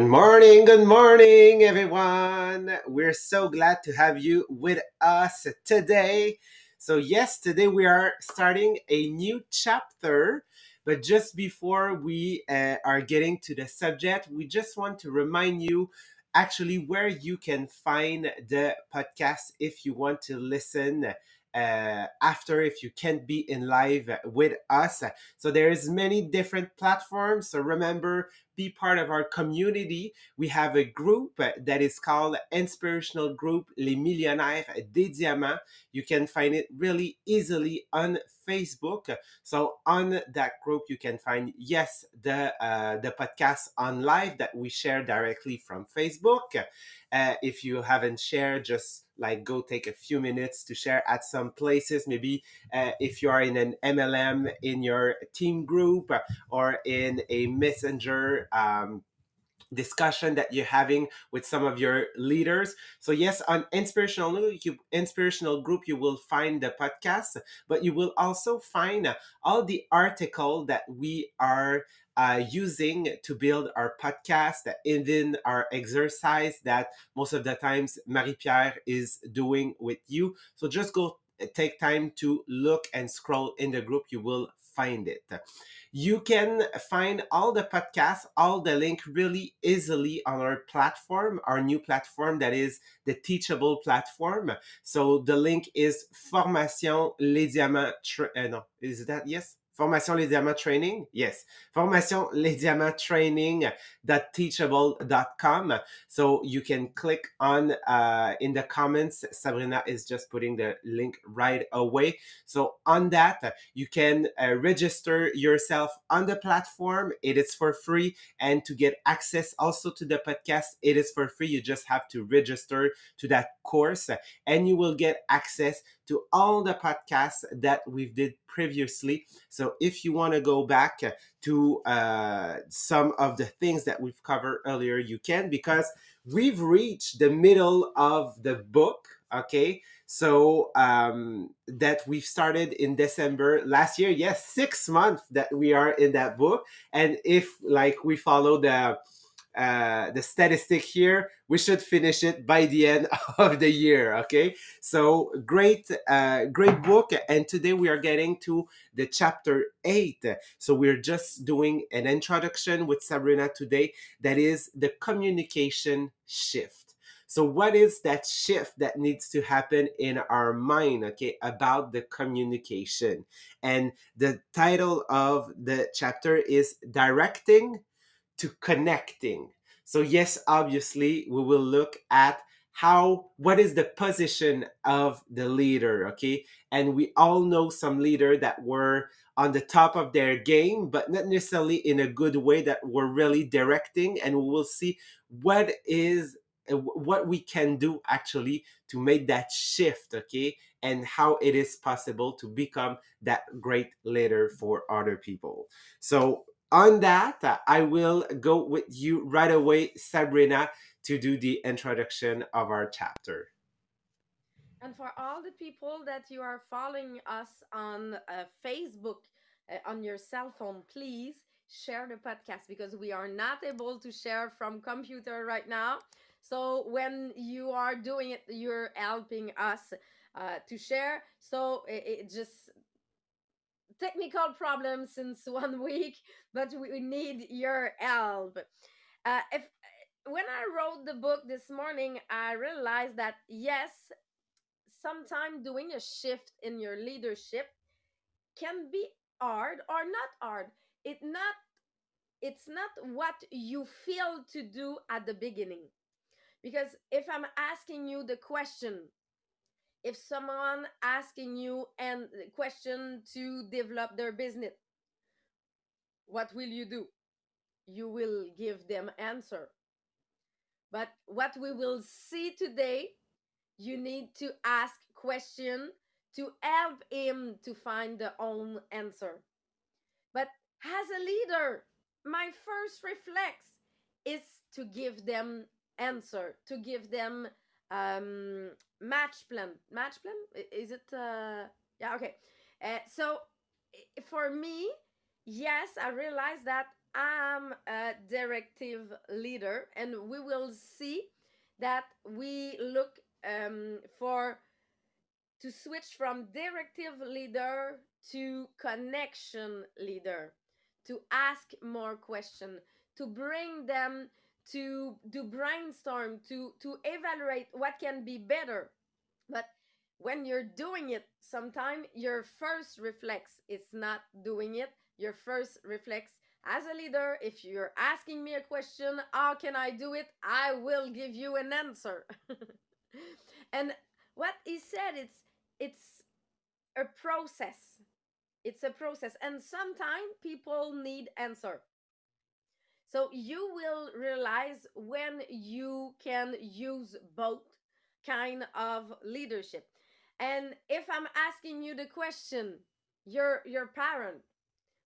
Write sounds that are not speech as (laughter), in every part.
Good morning, good morning, everyone. We're so glad to have you with us today. So, yes, today we are starting a new chapter. But just before we uh, are getting to the subject, we just want to remind you actually where you can find the podcast if you want to listen uh, after if you can't be in live with us. So there's many different platforms. So remember be part of our community. We have a group that is called inspirational group les millionnaires des diamants you can find it really easily on facebook. So on that group you can find yes the uh, the podcast on live that we share directly from facebook. Uh, if you haven't shared just like go take a few minutes to share at some places maybe uh, if you are in an mlm in your team group or in a messenger um, discussion that you're having with some of your leaders. So yes, on inspirational you, inspirational group you will find the podcast, but you will also find all the article that we are uh, using to build our podcast, even our exercise that most of the times Marie Pierre is doing with you. So just go take time to look and scroll in the group. You will find it. You can find all the podcasts, all the link really easily on our platform, our new platform that is the Teachable platform. So the link is Formation Les Diamants. Tra- uh, no, is that yes? Formation Les Diamants Training? Yes. Formation Les Diamants Training.teachable.com. So you can click on uh, in the comments. Sabrina is just putting the link right away. So on that, you can uh, register yourself on the platform. It is for free. And to get access also to the podcast, it is for free. You just have to register to that course and you will get access to all the podcasts that we've did previously. So if you want to go back to uh, some of the things that we've covered earlier, you can because we've reached the middle of the book. Okay, so um, that we've started in December last year. Yes, six months that we are in that book, and if like we follow the uh, the statistic here, we should finish it by the end (laughs) of the year. Okay, so great, uh, great book, and today we are getting to the chapter eight. So we're just doing an introduction with Sabrina today. That is the communication shift. So, what is that shift that needs to happen in our mind, okay, about the communication? And the title of the chapter is Directing to connecting. So, yes, obviously, we will look at how what is the position of the leader okay? And we all know some leader that were on the top of their game but not necessarily in a good way that were really directing and we will see what is uh, what we can do actually to make that shift okay? And how it is possible to become that great leader for other people. So on that, uh, I will go with you right away, Sabrina, to do the introduction of our chapter. And for all the people that you are following us on uh, Facebook uh, on your cell phone, please share the podcast because we are not able to share from computer right now. So when you are doing it, you're helping us uh, to share. So it, it just technical problems since (laughs) one week, but we need your help. Uh, if when I wrote the book this morning, I realized that yes, sometimes doing a shift in your leadership can be hard or not hard. It not it's not what you feel to do at the beginning. Because if I'm asking you the question, if someone asking you and uh, question to develop their business what will you do? You will give them answer. But what we will see today you need to ask question to help him to find the own answer. But as a leader my first reflex is to give them answer to give them um match plan match plan is it uh yeah okay. Uh, so for me yes i realize that I'm a directive leader, and we will see that we look um, for to switch from directive leader to connection leader, to ask more question to bring them to do brainstorm, to to evaluate what can be better. But when you're doing it, sometimes your first reflex is not doing it. Your first reflex as a leader, if you're asking me a question, how can I do it? I will give you an answer. (laughs) and what he said, it's it's a process. It's a process, and sometimes people need answer. So you will realize when you can use both kind of leadership. And if I'm asking you the question, your your parent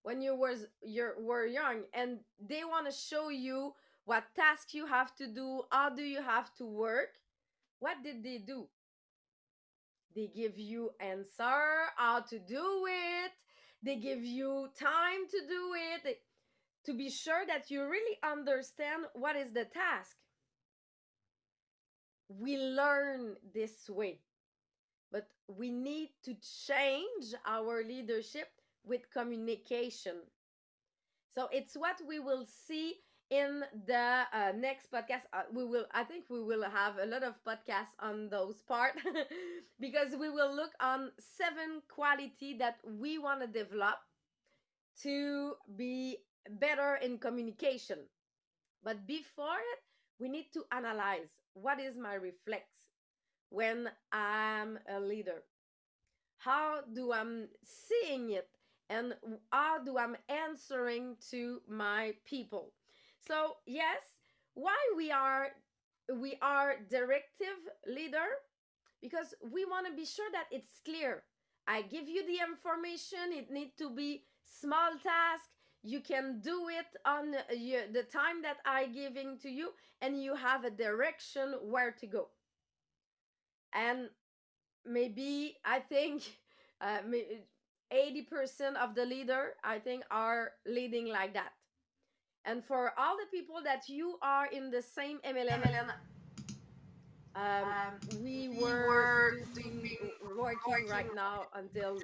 when you was you were young and they want to show you what task you have to do how do you have to work what did they do? They give you answer how to do it. They give you time to do it to be sure that you really understand what is the task we learn this way but we need to change our leadership with communication. So it's what we will see in the uh, next podcast. Uh, we will, I think, we will have a lot of podcasts on those part (laughs) because we will look on seven quality that we want to develop to be better in communication. But before it, we need to analyze what is my reflex when I'm a leader. How do I'm seeing it and how do I'm answering to my people. So yes, why we are we are directive leader because we want to be sure that it's clear. I give you the information. It need to be small task. You can do it on the time that I giving to you, and you have a direction where to go. And maybe I think (laughs) uh, 80% of the leader i think are leading like that and for all the people that you are in the same mlm um, um, we, we were, were doing, working right now until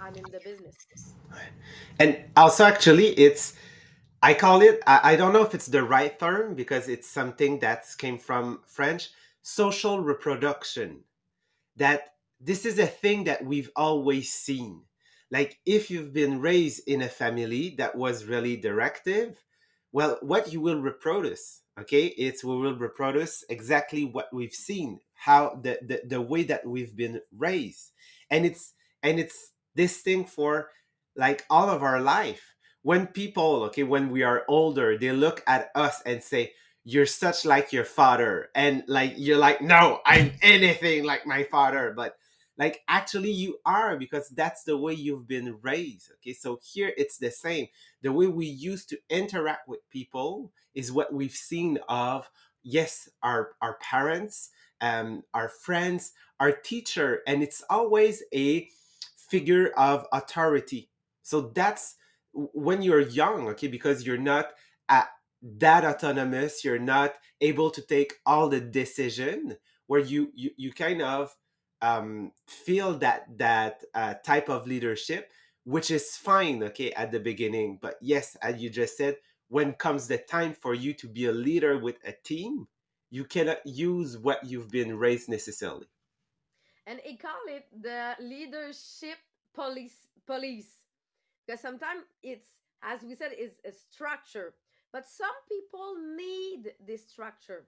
i'm in the business. And also actually it's i call it I, I don't know if it's the right term because it's something that came from french social reproduction. That this is a thing that we've always seen. Like if you've been raised in a family that was really directive well what you will reproduce okay? It's we will reproduce exactly what we've seen how the, the the way that we've been raised. And it's and it's this thing for like all of our life. When people okay when we are older they look at us and say you're such like your father. And like you're like no i'm anything like my father. But like actually you are because that's the way you've been raised okay? So here it's the same. The way we used to interact with people is what we've seen of yes our our parents um our friends our teacher and it's always a figure of authority. So that's when you're young okay? Because you're not at that autonomous you're not able to take all the decision where you you, you kind of um, feel that that uh, type of leadership, which is fine, okay, at the beginning. But yes, as you just said, when comes the time for you to be a leader with a team, you cannot use what you've been raised necessarily. And I call it the leadership police police. Because sometimes it's as we said, is a structure. But some people need this structure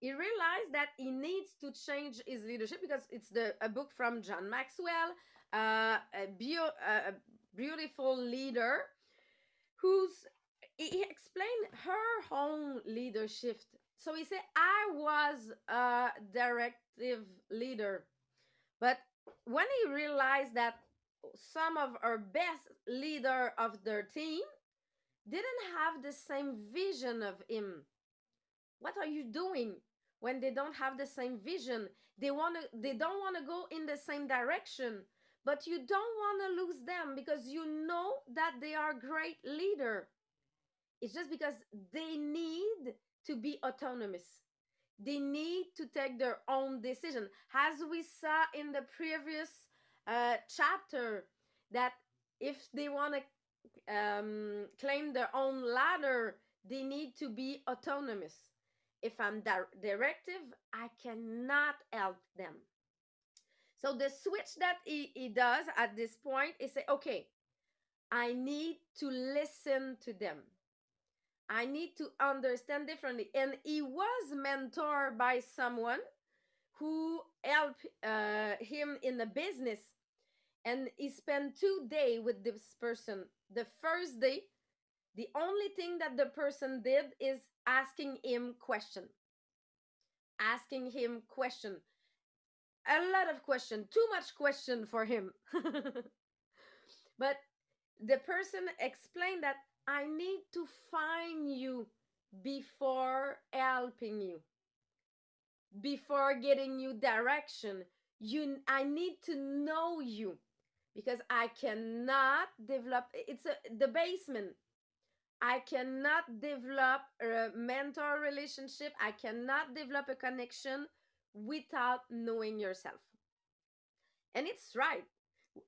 he realized that he needs to change his leadership because it's the a book from John Maxwell, uh, a, bio, a beautiful leader, who's he explained her own leadership. So he said, "I was a directive leader, but when he realized that some of our best leader of their team didn't have the same vision of him." What are you doing? When they don't have the same vision. They want to they don't want to go in the same direction. But you don't want to lose them because you know that they are great leader. It's just because they need to be autonomous. They need to take their own decision. As we saw in the previous uh, chapter that if they want to um, claim their own ladder they need to be autonomous if i'm di- directive i cannot help them so the switch that he, he does at this point is say okay i need to listen to them I need to understand differently. And he was mentored by someone who helped uh, him in the business. And he spent two days with this person. The first day, the only thing that the person did is asking him question. Asking him question. A lot of question, too much question for him. (laughs) but the person explained that I need to find you before helping you, before getting you direction. You, I need to know you because I cannot develop. It's a, the basement. I cannot develop a mentor relationship. I cannot develop a connection without knowing yourself. And it's right.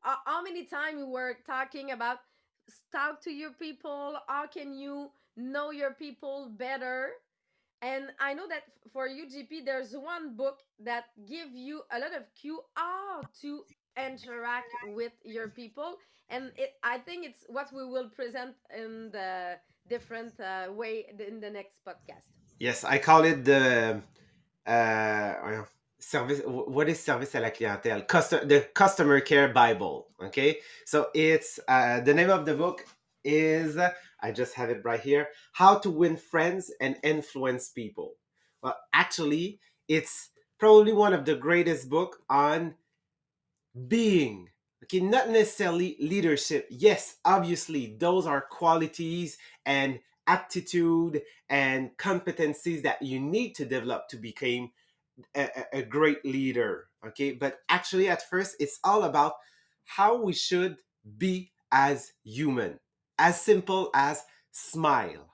How many times we were talking about talk to your people how can you know your people better and i know that for ugp there's one book that give you a lot of cue how to interact with your people. And it, i think it's what we will present in the different uh, way in the next podcast. Yes i call it the uh, service what is service à la clientèle? Custom, the customer care bible okay? So it's uh, the name of the book is i just have it right here how to win friends and influence people. Well actually it's probably one of the greatest book on being. Okay not necessarily leadership. Yes obviously those are qualities and attitude and competencies that you need to develop to become a, a great leader. Okay but actually at first it's all about how we should be as human as simple as smile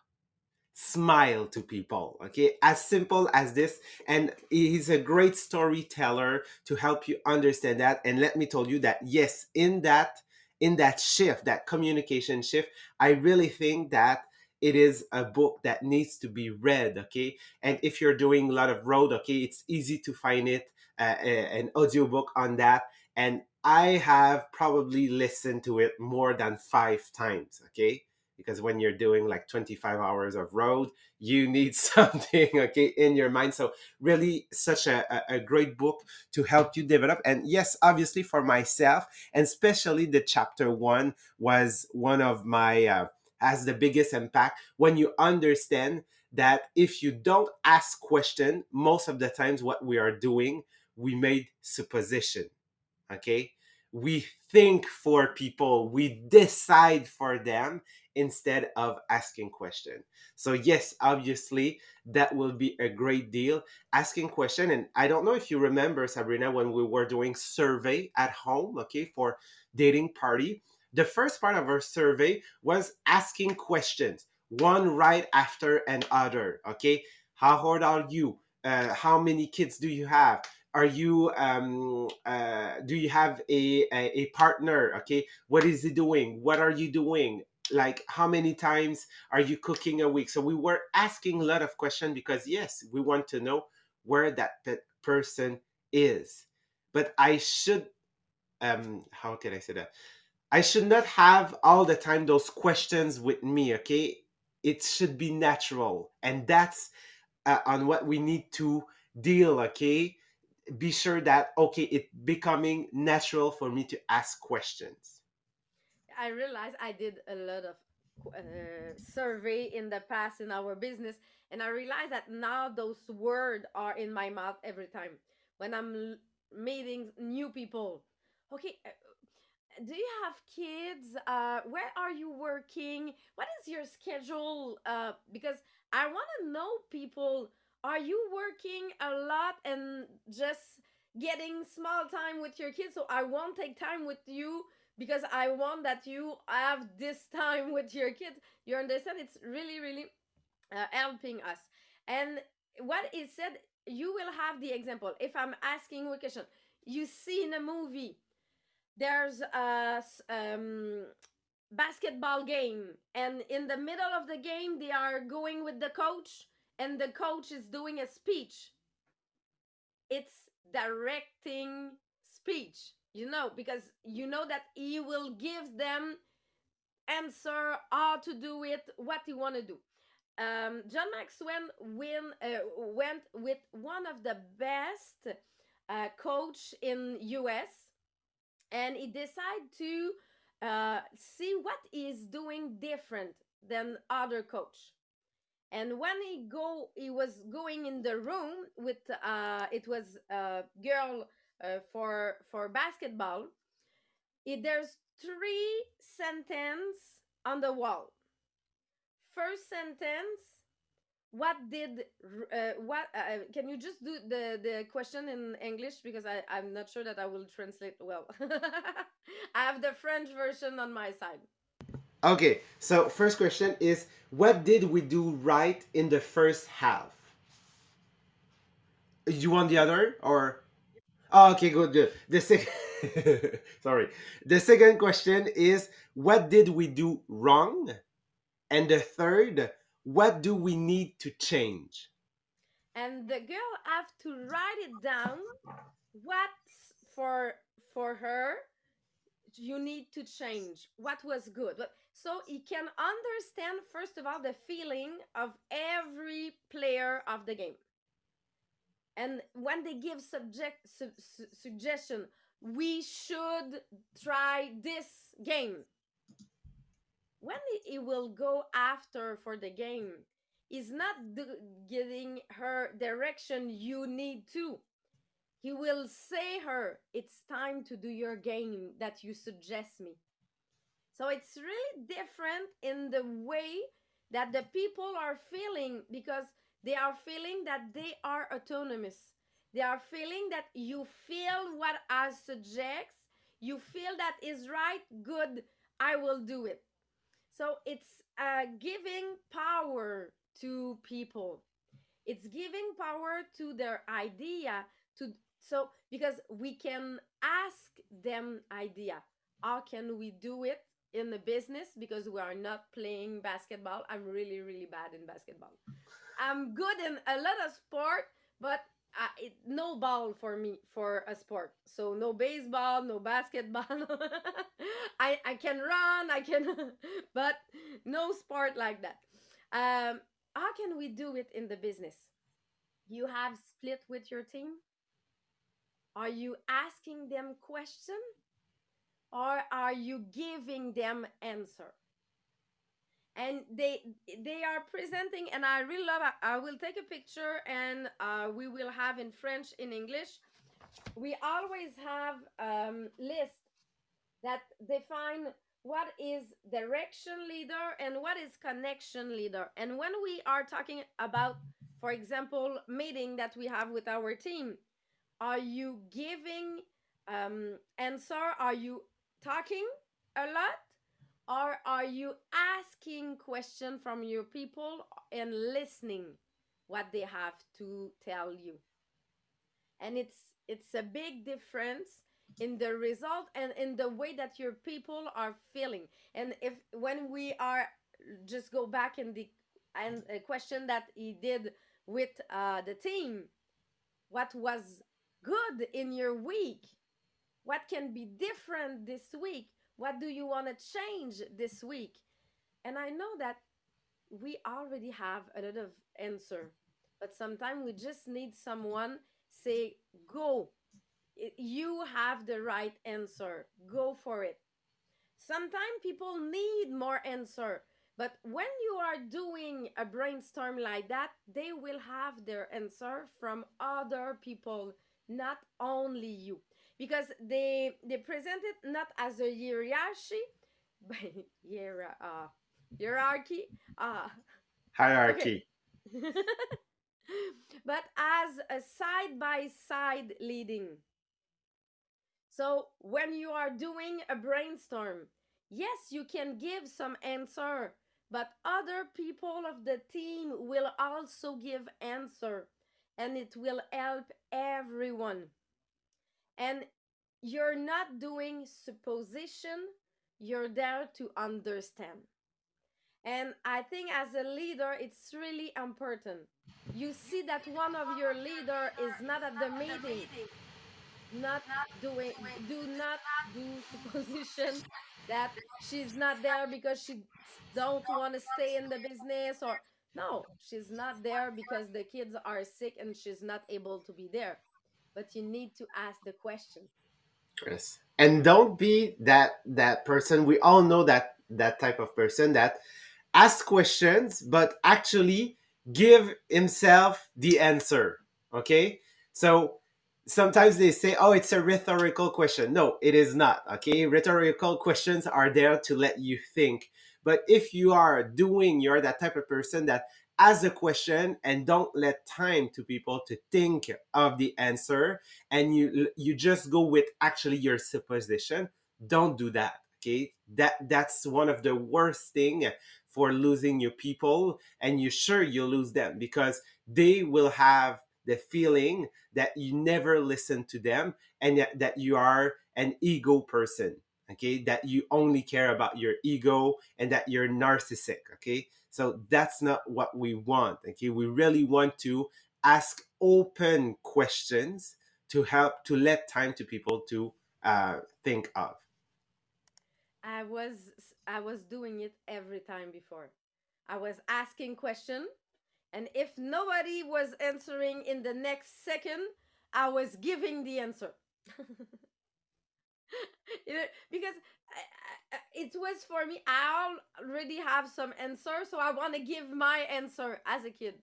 smile to people okay? As simple as this. And he's a great storyteller to help you understand that. And let me tell you that yes in that in that shift that communication shift i really think that it is a book that needs to be read okay? And if you're doing a lot of road okay it's easy to find it uh, an audiobook on that. And i have probably listened to it more than five times okay because when you're doing like 25 hours of road you need (laughs) something okay in your mind. So really such a, a great book to help you develop. And yes obviously for myself and especially the chapter one was one of my uh, has the biggest impact when you understand that if you don't ask question most of the times what we are doing we made supposition okay? We think for people we decide for them instead of asking question so yes obviously that will be a great deal asking question and i don't know if you remember sabrina when we were doing survey at home okay for dating party the first part of our survey was asking questions, one right after another. Okay, how old are you? Uh, how many kids do you have? Are you um, uh, do you have a, a, a partner? Okay, what is he doing? What are you doing? Like how many times are you cooking a week? So we were asking a lot of questions because yes, we want to know where that, person is. But I should um how can I say that? I should not have all the time those questions with me, okay? It should be natural. And that's uh, on what we need to deal, okay? Be sure that, okay, it becoming natural for me to ask questions. I realized I did a lot of uh, survey in the past in our business and i realized that now those words are in my mouth every time when i'm meeting new people okay uh, do you have kids? Uh, where are you working? What is your schedule? Uh, because I want to know people. Are you working a lot and just getting small time with your kids? So I won't take time with you because I want that you have this time with your kids. You understand? It's really, really uh, helping us. And what is said, you will have the example. If I'm asking a question, you see in a movie, there's a um, basketball game, and in the middle of the game, they are going with the coach, and the coach is doing a speech. It's directing speech you know because you know that he will give them answer how to do it what he want to do. Um, john maxwell win, uh, went with one of the best uh, coach in us and he decided to uh, see what is doing different than other coach. And when he go he was going in the room with uh, it was a girl uh, for for basketball it, there's three sentence on the wall. First sentence what did uh, what uh, can you just do the the question in english? Because i i'm not sure that i will translate well. (laughs) I have the french version on my side. Okay so first question is what did we do right in the first half? You want the other or Oh, okay, good, good. The second, (laughs) sorry. The second question is, what did we do wrong? And the third, what do we need to change? And the girl have to write it down. What for for her you need to change? What was good? So he can understand first of all the feeling of every player of the game and when they give subject su- su- suggestion we should try this game. When he will go after for the game is not giving her direction you need to. He will say her it's time to do your game that you suggest me. So it's really different in the way that the people are feeling because they are feeling that they are autonomous. They are feeling that you feel what I suggest, you feel that is right, good, I will do it. So it's uh, giving power to people. It's giving power to their idea to so because we can ask them idea. How can we do it in the business because we are not playing basketball. I'm really really bad in basketball. I'm good in a lot of sport, but uh, it, no ball for me for a sport. So no baseball, no basketball. (laughs) I I can run, I can, (laughs) but no sport like that. Um, how can we do it in the business? You have split with your team. Are you asking them question, or are you giving them answer? And they they are presenting and i really love i will take a picture and uh, we will have in french in english. We always have um, list that define what is direction leader and what is connection leader. And when we are talking about for example meeting that we have with our team are you giving um, answer? Are you talking a lot or are you asking question from your people and listening what they have to tell you? And it's it's a big difference in the result and in the way that your people are feeling. And if when we are just go back in the and a question that he did with uh, the team what was good in your week what can be different this week what do you want to change this week? And I know that we already have a lot of answer, but sometimes we just need someone say, go. You have the right answer. Go for it. Sometimes people need more answer, but when you are doing a brainstorm like that, they will have their answer from other people, not only you because they they present it not as a hierarchy, (laughs) but hier- uh, hierarchy, uh, (laughs) hierarchy, okay. (laughs) but as a side by side leading. So when you are doing a brainstorm, yes, you can give some answer, but other people of the team will also give answer and it will help everyone. And you're not doing supposition, you're there to understand. And I think as a leader, it's really important. You see that one of your leader is not at the meeting, not doing, do not do supposition that she's not there because she don't want to stay in the business or no, she's not there because the kids are sick and she's not able to be there. But you need to ask the question. Yes. And don't be that that person. We all know that that type of person that asks questions but actually give himself the answer. Okay? So sometimes they say, oh, it's a rhetorical question. No, it is not. Okay? Rhetorical questions are there to let you think. But if you are doing, you're that type of person that ask a question and don't let time to people to think of the answer and you you just go with actually your supposition. Don't do that okay? That that's one of the worst thing for losing your people and you sure you'll lose them because they will have the feeling that you never listen to them and that you are an ego person okay? That you only care about your ego and that you're narcissistic okay so that's not what we want okay we really want to ask open questions to help to let time to people to uh, think of I was I was doing it every time before. I was asking question and if nobody was answering in the next second, I was giving the answer. (laughs) Because it was for me. I already have some answer so i want to give my answer as a kid.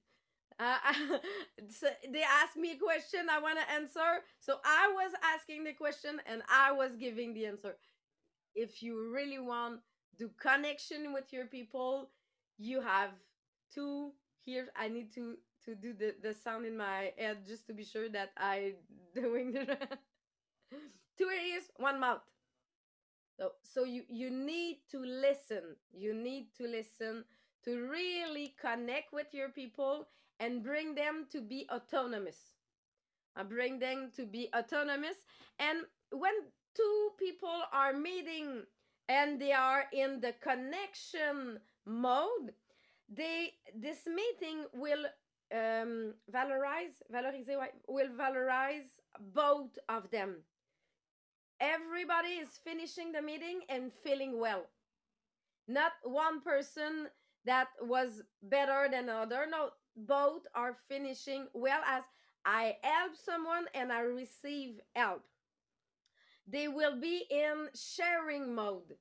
Uh, (laughs) so they asked me a question i want to answer. So i was asking the question and i was giving the answer. If you really want to connection with your people you have to here. I need to to do the, the sound in my head just to be sure that i (laughs) doing the (laughs) two ears one mouth so, so you, you need to listen. You need to listen to really connect with your people and bring them to be autonomous. I bring them to be autonomous. And when two people are meeting and they are in the connection mode, they this meeting will um, valorize, valorize, will valorize both of them everybody is finishing the meeting and feeling well. Not one person that was better than another. No, both are finishing well as I help someone and I receive help. They will be in sharing mode.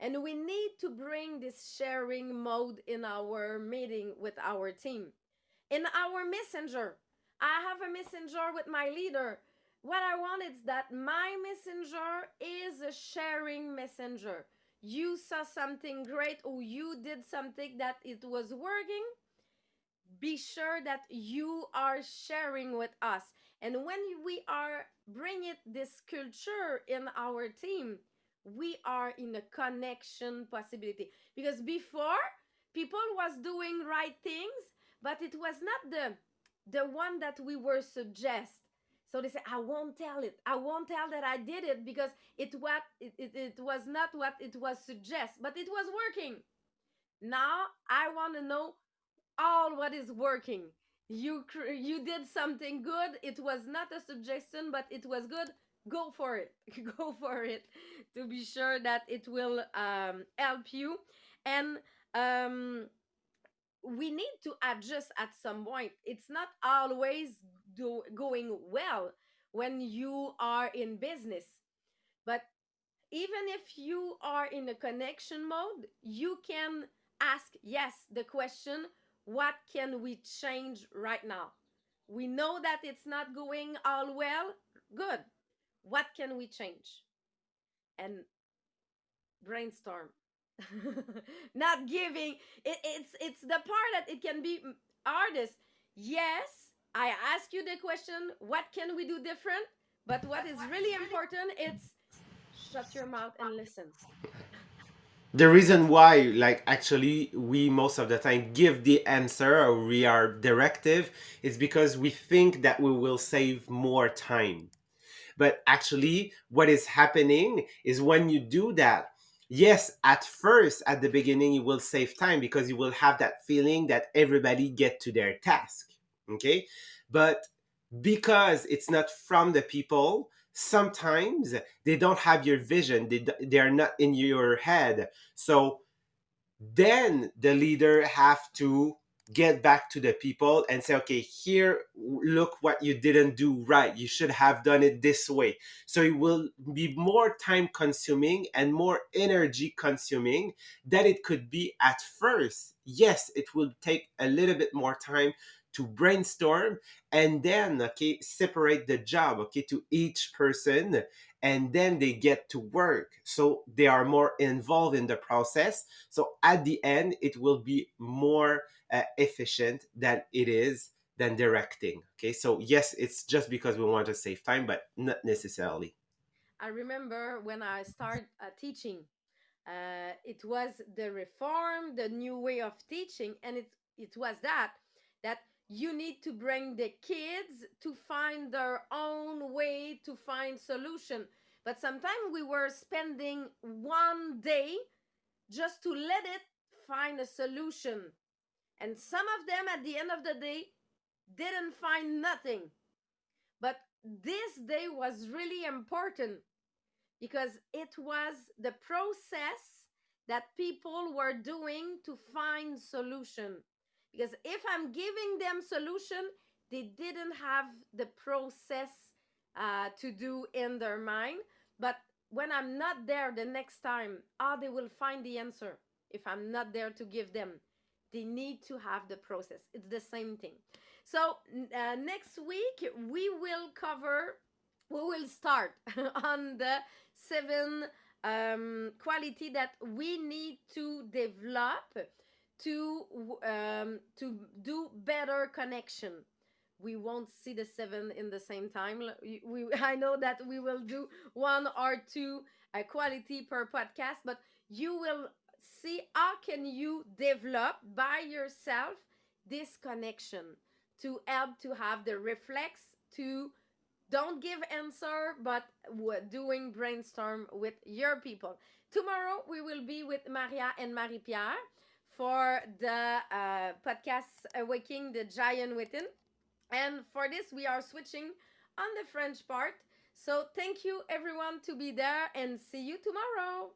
And we need to bring this sharing mode in our meeting with our team. In our messenger, I have a messenger with my leader what I want is that my messenger is a sharing messenger. You saw something great or you did something that it was working. Be sure that you are sharing with us. And when we are bringing this culture in our team, we are in a connection possibility. Because before, people was doing right things, but it was not the the one that we were suggest so they say, I won't tell it. I won't tell that I did it because it what it, it, it was not what it was suggest, but it was working. Now I want to know all what is working. You you did something good. It was not a suggestion, but it was good. Go for it. (laughs) Go for it to be sure that it will um, help you. And um, we need to adjust at some point. It's not always do, going well when you are in business. But even if you are in a connection mode, you can ask, yes, the question, what can we change right now? We know that it's not going all well. Good. What can we change? And brainstorm. (laughs) not giving it, it's it's the part that it can be mm, hardest. Yes, I ask you the question, what can we do different? but what is really important it's shut your mouth and listen. The reason why like actually we most of the time give the answer or we are directive is because we think that we will save more time. But actually what is happening is when you do that yes at first at the beginning you will save time because you will have that feeling that everybody get to their task okay? But because it's not from the people sometimes they don't have your vision. They, they are not in your head. So then the leader have to get back to the people and say okay here look what you didn't do right. You should have done it this way. So it will be more time consuming and more energy consuming than it could be at first. Yes it will take a little bit more time to brainstorm and then okay separate the job okay to each person and then they get to work. So they are more involved in the process. So at the end it will be more uh, efficient than it is than directing okay? So yes it's just because we want to save time but not necessarily. I remember when i started uh, teaching uh, it was the reform the new way of teaching and it it was that that you need to bring the kids to find their own way to find solution. But sometimes we were spending one day just to let it find a solution. And some of them at the end of the day didn't find nothing. But this day was really important because it was the process that people were doing to find solution because if i'm giving them solution they didn't have the process uh, to do in their mind. But when i'm not there the next time how oh, they will find the answer. If i'm not there to give them they need to have the process. It's the same thing. So uh, next week we will cover we will start (laughs) on the seven um, quality that we need to develop to um, to do better connection. We won't see the seven in the same time. We, (laughs) i know that we will do one or two uh, quality per podcast but you will see how can you develop by yourself this connection to help to have the reflex to don't give answer but doing brainstorm with your people. Tomorrow we will be with maria and marie pierre for the uh, podcast Awakening the Giant Within. And for this, we are switching on the French part. So thank you everyone to be there and see you tomorrow.